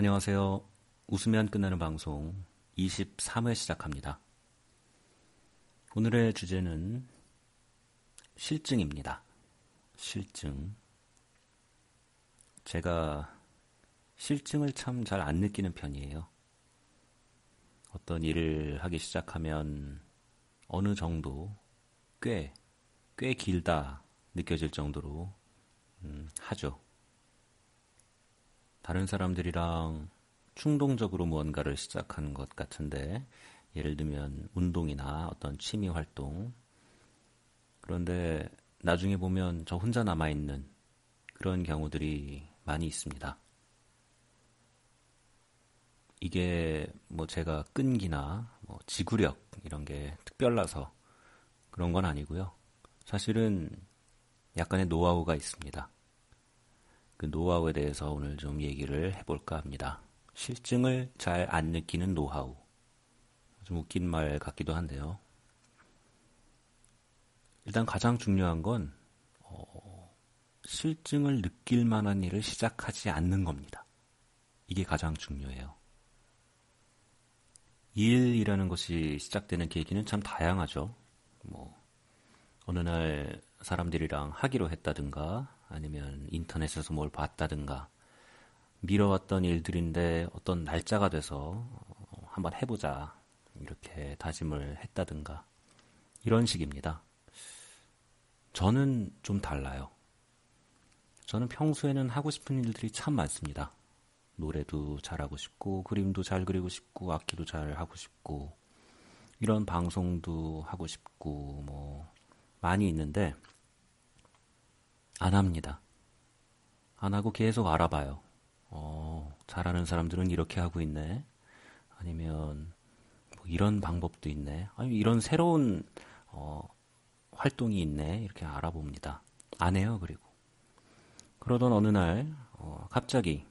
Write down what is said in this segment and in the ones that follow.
안녕하세요. 웃으면 끝나는 방송 23회 시작합니다. 오늘의 주제는 실증입니다. 실증. 제가 실증을 참 잘 안 느끼는 편이에요. 어떤 일을 하기 시작하면 어느 정도 꽤, 꽤 길다 느껴질 정도로 음, 하죠. 다른 사람들이랑 충동적으로 무언가를 시작하는 것 같은데, 예를 들면 운동이나 어떤 취미 활동. 그런데 나중에 보면 저 혼자 남아 있는 그런 경우들이 많이 있습니다. 이게 뭐 제가 끈기나 뭐 지구력 이런 게 특별나서 그런 건 아니고요. 사실은 약간의 노하우가 있습니다. 그 노하우에 대해서 오늘 좀 얘기를 해볼까 합니다. 실증을 잘 안 느끼는 노하우. 좀 웃긴 말 같기도 한데요. 일단 가장 중요한 건 어, 실증을 느낄 만한 일을 시작하지 않는 겁니다. 이게 가장 중요해요. 일이라는 것이 시작되는 계기는 참 다양하죠. 뭐 어느 날 사람들이랑 하기로 했다든가 아니면 인터넷에서 뭘 봤다든가 미뤄왔던 일들인데 어떤 날짜가 돼서 한번 해보자 이렇게 다짐을 했다든가 이런 식입니다. 저는 좀 달라요. 저는 평소에는 하고 싶은 일들이 참 많습니다. 노래도 잘하고 싶고 그림도 잘 그리고 싶고 악기도 잘 하고 싶고 이런 방송도 하고 싶고 뭐 많이 있는데 안 합니다. 안 하고 계속 알아봐요. 어, 잘하는 사람들은 이렇게 하고 있네. 아니면 뭐 이런 방법도 있네. 아니 이런 새로운 어, 활동이 있네. 이렇게 알아봅니다. 안 해요. 그리고 그러던 어느 날 어, 갑자기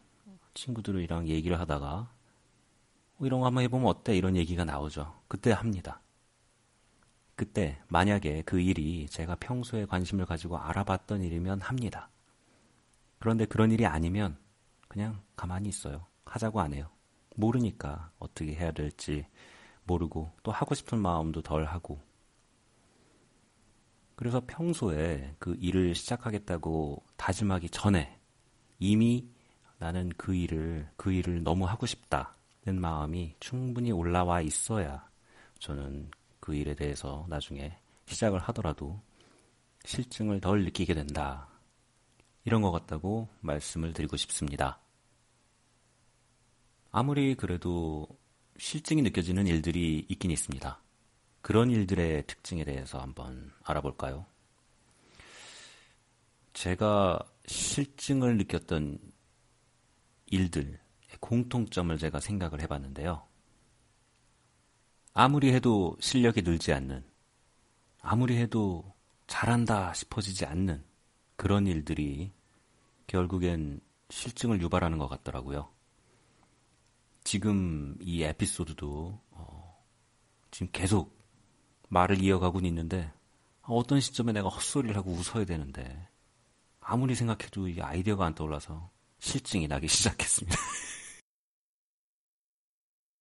친구들이랑 얘기를 하다가 어, 이런 거 한번 해보면 어때? 이런 얘기가 나오죠. 그때 합니다. 그때 만약에 그 일이 제가 평소에 관심을 가지고 알아봤던 일이면 합니다. 그런데 그런 일이 아니면 그냥 가만히 있어요. 하자고 안 해요. 모르니까 어떻게 해야 될지 모르고 또 하고 싶은 마음도 덜 하고 그래서 평소에 그 일을 시작하겠다고 다짐하기 전에 이미 나는 그 일을 그 일을 너무 하고 싶다는 마음이 충분히 올라와 있어야 저는 그 일에 대해서 나중에 시작을 하더라도 실증을 덜 느끼게 된다. 이런 것 같다고 말씀을 드리고 싶습니다. 아무리 그래도 실증이 느껴지는 일들이 있긴 있습니다. 그런 일들의 특징에 대해서 한번 알아볼까요? 제가 실증을 느꼈던 일들, 공통점을 제가 생각을 해봤는데요. 아무리 해도 실력이 늘지 않는, 아무리 해도 잘한다 싶어지지 않는 그런 일들이 결국엔 실증을 유발하는 것 같더라고요. 지금 이 에피소드도 어, 지금 계속 말을 이어가고 있는데 어떤 시점에 내가 헛소리를 하고 웃어야 되는데 아무리 생각해도 이 아이디어가 안 떠올라서 실증이 나기 시작했습니다.